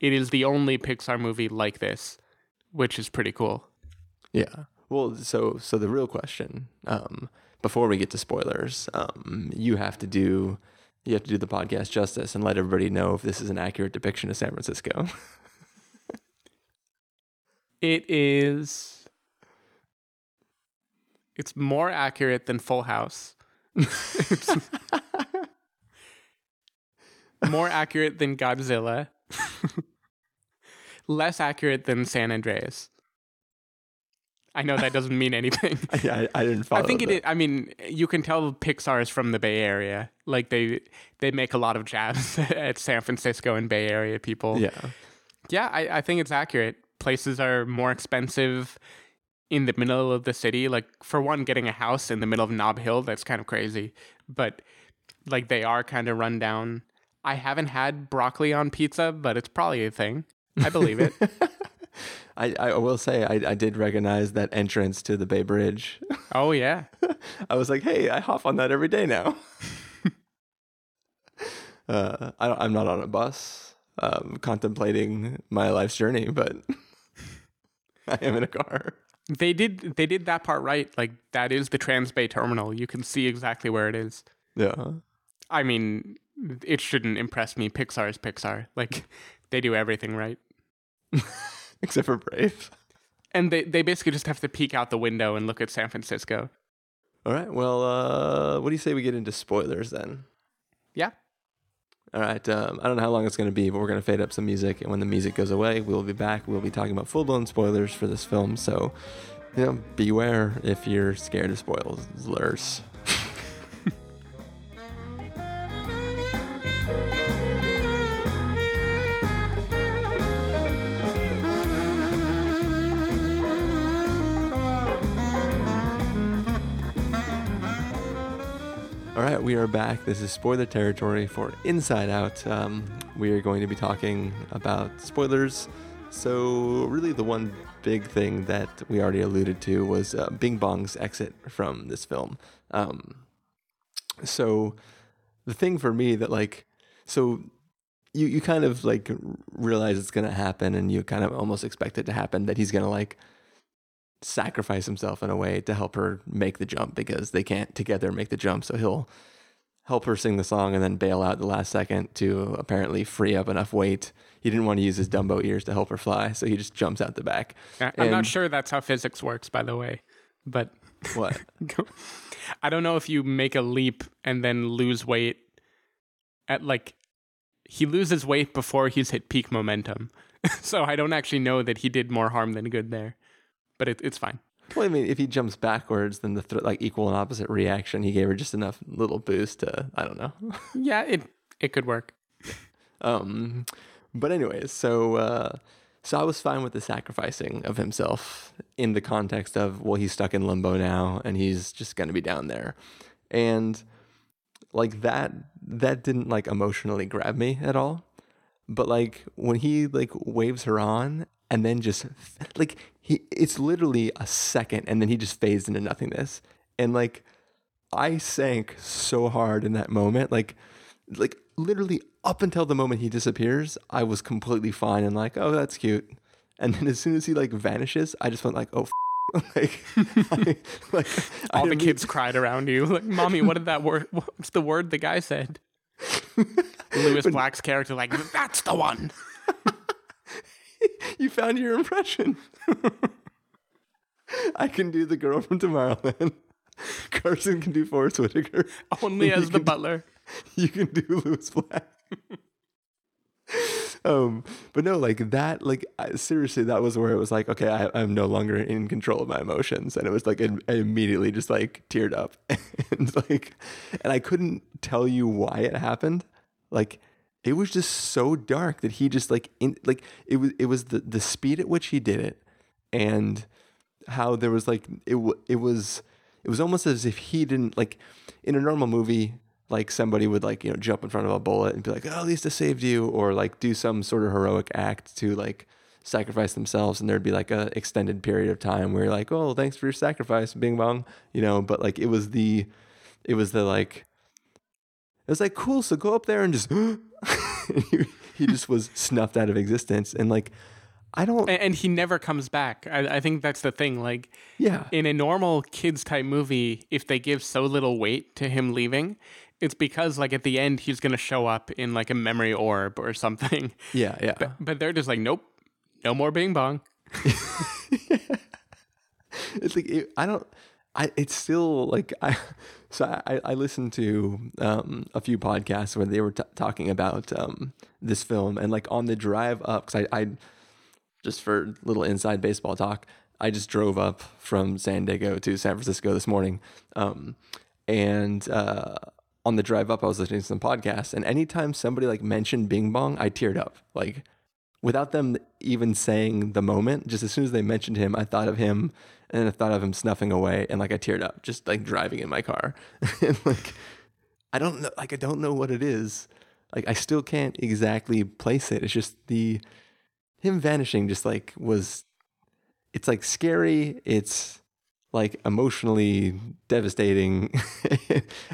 it is the only Pixar movie like this, which is pretty cool. Yeah. Well, so so the real question, um, before we get to spoilers, um, you have to do you have to do the podcast justice and let everybody know if this is an accurate depiction of San Francisco. [laughs] It is it's more accurate than Full House. [laughs] More accurate than Godzilla. [laughs] Less accurate than San Andreas. I know that doesn't mean anything. [laughs] I, I didn't follow. I think it I mean, you can tell Pixar is from the Bay Area. Like they they make a lot of jabs [laughs] at San Francisco and Bay Area people. Yeah. Yeah, I, I think it's accurate. Places are more expensive in the middle of the city. Like for one, getting a house in the middle of Nob Hill, that's kind of crazy. But like they are kind of run down. I haven't had broccoli on pizza, but it's probably a thing. I believe it. [laughs] I, I will say I, I did recognize that entrance to the Bay Bridge. oh yeah. [laughs] I was like, hey, I hop on that every day now. [laughs] uh, I don't, I'm not on a bus um, contemplating my life's journey, but [laughs] I am in a car. They did they did that part right. Like that is the Transbay terminal. You can see exactly where it is. Yeah. I mean, it shouldn't impress me. Pixar is Pixar. Like they do everything right. [laughs] Except for Brave. And they, they basically just have to peek out the window and look at San Francisco. All right. Well, uh, what do you say we get into spoilers then? Yeah. All right. Um, I don't know how long it's going to be, but we're going to fade up some music. And when the music goes away, we'll be back. We'll be talking about full blown spoilers for this film. So, you know, beware if you're scared of spoilers. Right, we are back. This is spoiler territory for Inside Out. Um, we are going to be talking about spoilers. So, really, the one big thing that we already alluded to was uh, Bing Bong's exit from this film. Um, so, the thing for me that, like, so you, you kind of like realize it's going to happen and you kind of almost expect it to happen that he's going to, like, sacrifice himself in a way to help her make the jump because they can't together make the jump. So he'll help her sing the song and then bail out the last second to apparently free up enough weight. He didn't want to use his Dumbo ears to help her fly, so he just jumps out the back. I'm not sure that's how physics works, by the way. But What? [laughs] I don't know if you make a leap and then lose weight at like he loses weight before he's hit peak momentum. [laughs] so I don't actually know that he did more harm than good there. But it, it's fine. Well, I mean, if he jumps backwards, then the th- like equal and opposite reaction. He gave her just enough little boost to I don't know. [laughs] Yeah, it it could work. Um, but anyways, so uh, so I was fine with the sacrificing of himself in the context of well, he's stuck in limbo now, and he's just gonna be down there, and like that that didn't like emotionally grab me at all. But like when he like waves her on and then just like he it's literally a second and then he just phased into nothingness. And like I sank so hard in that moment. Like like literally up until the moment he disappears, I was completely fine and like, oh, that's cute. And then as soon as he like vanishes, I just went like, oh, f-. [laughs] like, I, [laughs] like All the kids cried around you. Like, mommy, what did that word? What's the word the guy said? [laughs] Lewis Black's character, like, that's the one. [laughs] you found your impression. [laughs] I can do the girl from Tomorrowland. [laughs] Carson can do Forest Whitaker. Only as the can- butler. You can do Lewis Black. um, but no, like that, like I, seriously, that was where it was like, okay, I, I'm no longer in control of my emotions, and it was like I immediately just like teared up, and like, and I couldn't tell you why it happened. Like, it was just so dark that he just like in like it was it was the the speed at which he did it, and how there was like it it was it was almost as if he didn't like in a normal movie like somebody would like you know jump in front of a bullet and be like oh at least I saved you or like do some sort of heroic act to like sacrifice themselves and there'd be like a extended period of time where you're like oh thanks for your sacrifice bing bong you know but like it was the it was the like it was like cool so go up there and just he, [laughs] he just was snuffed out of existence and like I don't And, and he never comes back. I, I think that's the thing. Like, yeah in a normal kids type movie, if they give so little weight to him leaving, it's because like at the end he's gonna show up in like a memory orb or something. yeah yeah But, but they're just like, nope, no more Bing Bong. [laughs] it's like it, I don't. I it's still like I. [laughs] So I I listened to um, a few podcasts where they were t- talking about um, this film and like on the drive up because I I just for little inside baseball talk. I just drove up from San Diego to San Francisco this morning, um, and uh, on the drive up, I was listening to some podcasts, and anytime somebody like mentioned Bing Bong, I teared up. Like without them even saying the moment, just as soon as they mentioned him, I thought of him, and the thought of him snuffing away, and like I teared up, just like driving in my car, [laughs] and like I don't know, like I don't know what it is. Like I still can't exactly place it. It's just the him vanishing just like was it's like scary. It's like emotionally devastating. [laughs]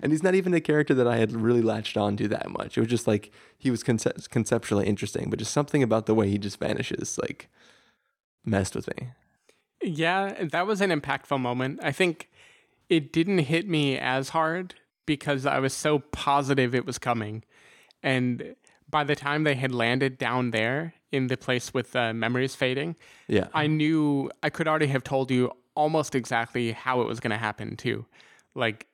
And he's not even a character that i had really latched on to that much. It was just like he was conce- conceptually interesting but just something about the way he just vanishes like messed with me yeah that was an impactful moment i think it didn't hit me as hard because i was so positive it was coming and by the time they had landed down there in the place with uh, memories fading, yeah, I knew I could already have told you almost exactly how it was going to happen too. Like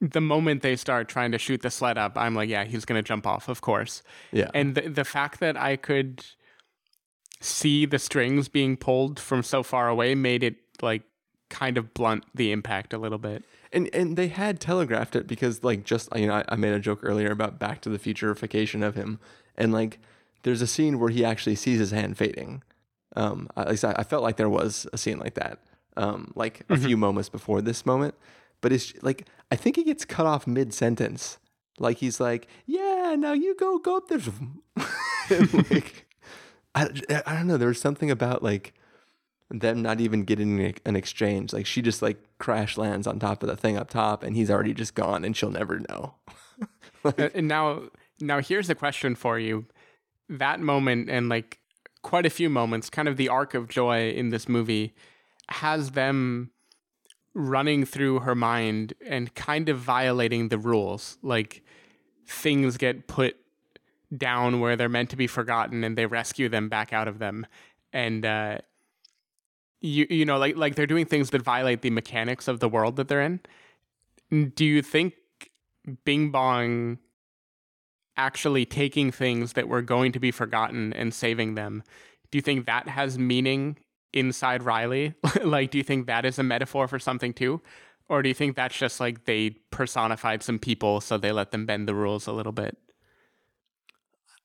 the moment they start trying to shoot the sled up, I'm like, yeah, he's going to jump off, of course. Yeah, and the the fact that I could see the strings being pulled from so far away made it like kind of blunt the impact a little bit and and they had telegraphed it because like just you know I, I made a joke earlier about Back to the Futurification of him, and like there's a scene where he actually sees his hand fading. Um, at least I, I felt like there was a scene like that, um, like a mm-hmm. few moments before this moment, but it's like I think he gets cut off mid sentence. Like he's like, "Yeah, now you go go up there." [laughs] and like, I, I don't know. There was something about like them not even getting an exchange. Like she just like crash lands on top of the thing up top, and he's already just gone, and she'll never know. [laughs] like, and now, now here's a question for you: that moment and like quite a few moments, kind of the arc of joy in this movie, has them running through her mind and kind of violating the rules. Like things get put down where they're meant to be forgotten, and they rescue them back out of them. And uh, you you know like like they're doing things that violate the mechanics of the world that they're in. Do you think bing bong actually taking things that were going to be forgotten and saving them do you think that has meaning inside riley? [laughs] Like do you think that is a metaphor for something too? Or do you think that's just like they personified some people so they let them bend the rules a little bit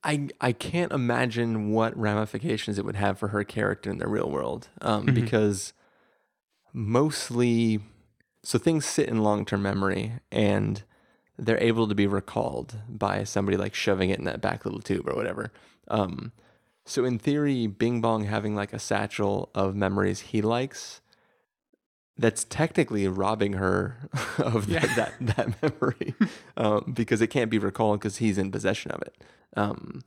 I I can't imagine what ramifications it would have for her character in the real world, um, mm-hmm. because mostly, so things sit in long term memory and they're able to be recalled by somebody like shoving it in that back little tube or whatever. Um, so in theory, Bing Bong having like a satchel of memories he likes, that's technically robbing her [laughs] of yeah. that, that, that [laughs] memory um, because it can't be recalled because he's in possession of it. Um,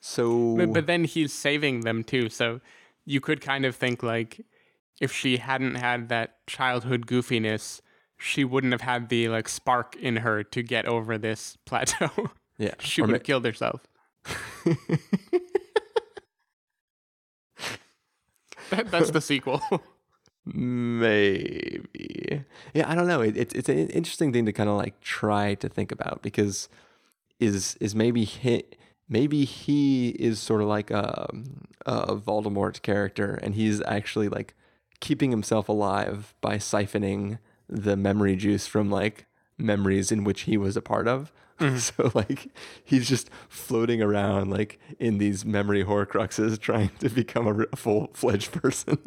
so, but, but then he's saving them too. So you could kind of think like if she hadn't had that childhood goofiness, she wouldn't have had the like spark in her to get over this [laughs] plateau. Yeah, she would have killed herself. that, that's the sequel. Maybe. Yeah, I don't know. It, it, it's an interesting thing to kind of like try to think about because is is maybe he, maybe he is sort of like a, a Voldemort character, and he's actually like keeping himself alive by siphoning the memory juice from like memories in which he was a part of. Mm-hmm. [laughs] So like he's just floating around like in these memory horcruxes [laughs] trying to become a, a full fledged person.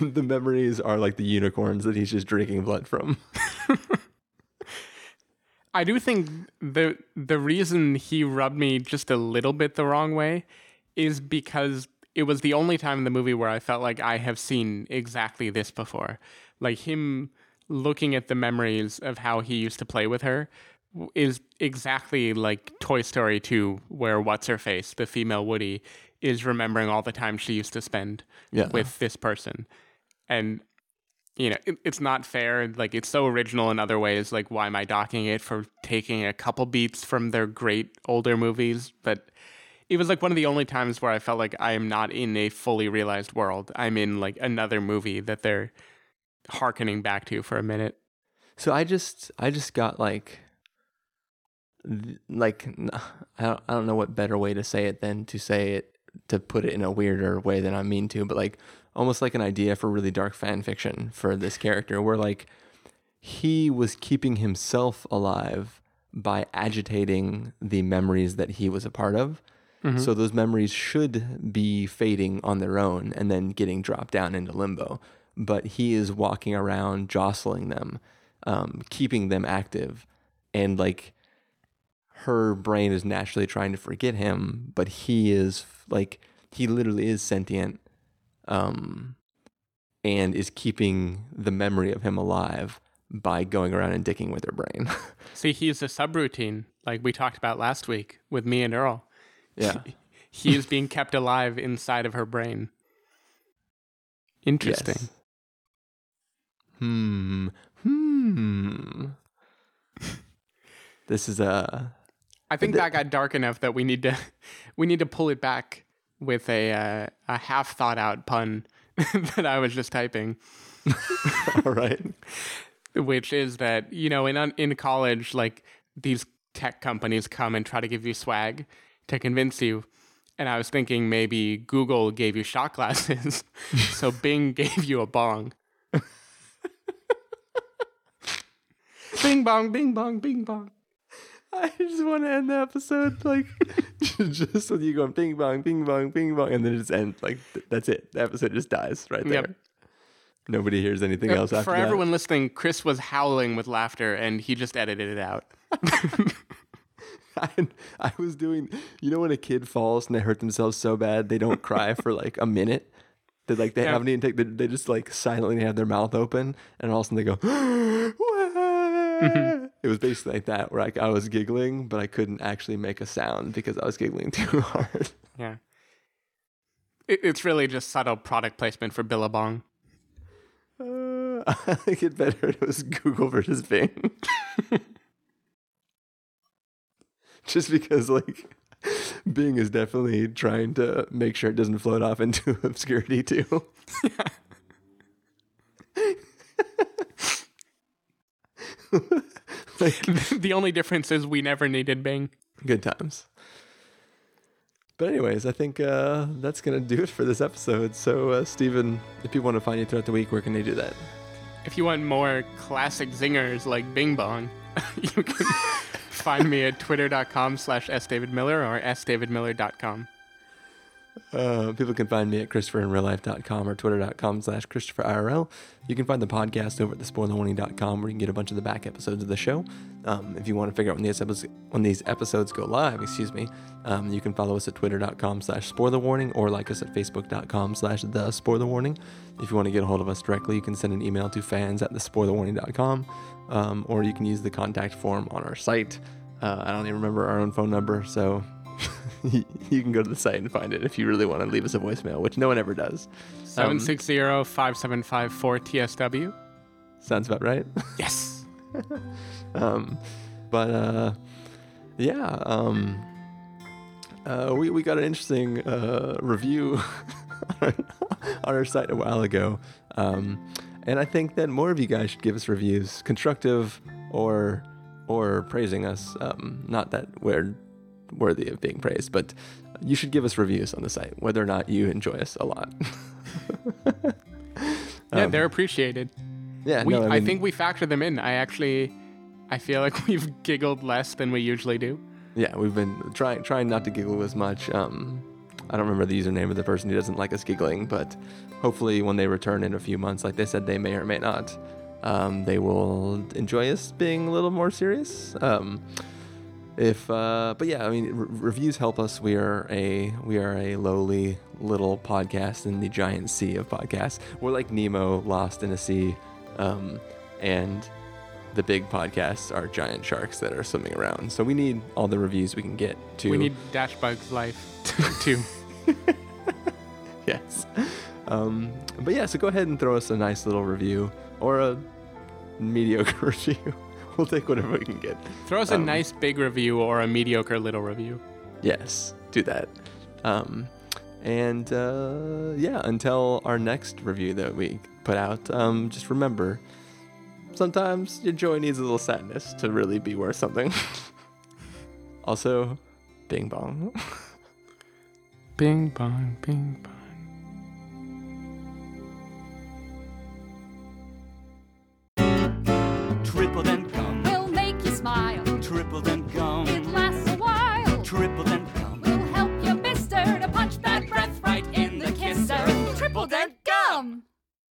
[laughs] the memories are like the unicorns that he's just drinking blood from. [laughs] I do think the the reason he rubbed me just a little bit the wrong way is because it was the only time in the movie where I felt like I have seen exactly this before. Like him looking at the memories of how he used to play with her is exactly like Toy Story 2 where what's her face, the female Woody is remembering all the time she used to spend yeah. with this person. And you know, it, it's not fair. Like it's so original in other ways. Like why am I docking it for taking a couple beats from their great older movies? But it was like one of the only times where I felt like I am not in a fully realized world. I'm in like another movie that they're harkening back to for a minute. So I just I just got like like I don't, I don't know what better way to say it than to say it to put it in a weirder way than I mean to, but like almost like an idea for really dark fan fiction for this character where like he was keeping himself alive by agitating the memories that he was a part of. So those memories should be fading on their own and then getting dropped down into limbo. But he is walking around jostling them, um, keeping them active, and like her brain is naturally trying to forget him, but he is like he literally is sentient, um, and is keeping the memory of him alive by going around and dicking with her brain. [laughs] See, he's a subroutine, like we talked about last week with me and Earl. yeah. [laughs] He is being kept alive inside of her brain. Interesting. Yes. Hmm. Hmm. this is a. I think that got dark enough that we need to [laughs] we need to pull it back with a uh, a half thought out pun [laughs] that I was just typing, [laughs] all right. which is that you know in in college like these tech companies come and try to give you swag to convince you. And I was thinking maybe Google gave you shot glasses, [laughs] so Bing gave you a bong. bing bong, bing bong, bing bong. I just want to end the episode like [laughs] just with you going bing bong, bing bong, bing bong, and then it just ends like th- that's it. The episode just dies right there. Yep. Nobody hears anything else after For that. everyone listening, Chris was howling with laughter and he just edited it out. [laughs] I, I was doing, you know, when a kid falls and they hurt themselves so bad they don't cry [laughs] for like a minute. They like they Yeah. haven't even take. They, they just like silently have their mouth open, and all of a sudden they go. [gasps] Mm-hmm. It was basically like that, where like I was giggling, but I couldn't actually make a sound because I was giggling [laughs] too hard. Yeah. It, it's really just subtle product placement for Billabong. Uh, [laughs] I think it better it was Google versus Bing. [laughs] Just because, like, Bing is definitely trying to make sure it doesn't float off into obscurity, too. Like, [laughs] the only difference is we never needed Bing. good times. But, anyways, I think uh, that's going to do it for this episode. So, uh, Stephen, if people want to find you throughout the week, where can they do that? If you want more classic zingers like Bing Bong, [laughs] you can [laughs] find me at twitter.com slash sdavidmiller or sdavidmiller.com. Uh, people can find me at ChristopherInRealLife.com or Twitter.com slash ChristopherIRL. You can find the podcast over at thespoilerwarning.com where you can get a bunch of the back episodes of the show. Um, if you want to figure out when these, episodes, when these episodes go live, excuse me, um, you can follow us at Twitter.com slash SpoilerWarning or like us at Facebook.com slash The. If you want to get a hold of us directly, you can send an email to fans at thespoilerwarning.com um, or you can use the contact form on our site. Uh, I don't even remember our own phone number, so [laughs] you can go to the site and find it if you really want to leave us a voicemail, which no one ever does. Um, 760-5754-TSW. sounds about right. Yes. [laughs] um, but uh, yeah, um, uh, we we got an interesting uh, review [laughs] on our site a while ago, um, and I think that more of you guys should give us reviews, constructive or or praising us. Um, not that we're worthy of being praised, but you should give us reviews on the site, whether or not you enjoy us a lot. [laughs] Yeah, Um, they're appreciated. yeah, We, no, I, mean- think we factor them in. I actually, I feel like [laughs] we've giggled less than we usually do. Yeah, we've been trying trying not to giggle as much. Um, I don't remember the username of the person who doesn't like us giggling, but hopefully when they return in a few months, like they said, they may or may not, um, they will enjoy us being a little more serious. Um, if, uh, but yeah, I mean, re- reviews help us. We are a we are a lowly little podcast in the giant sea of podcasts. We're like Nemo lost in a sea, um, and the big podcasts are giant sharks that are swimming around. So we need all the reviews we can get to. We need dash bugs life [laughs] too. [laughs] yes. Um, but yeah, so go ahead and throw us a nice little review or a mediocre [laughs] review. We'll take whatever we can get. Throw us a Um, nice big review or a mediocre little review. Yes, do that. Um, and uh, yeah, until our next review that we put out, um, just remember sometimes your joy needs a little sadness to really be worth something. [laughs] also, bing bong. [laughs] Bing bong, bing bong. Triple then Triple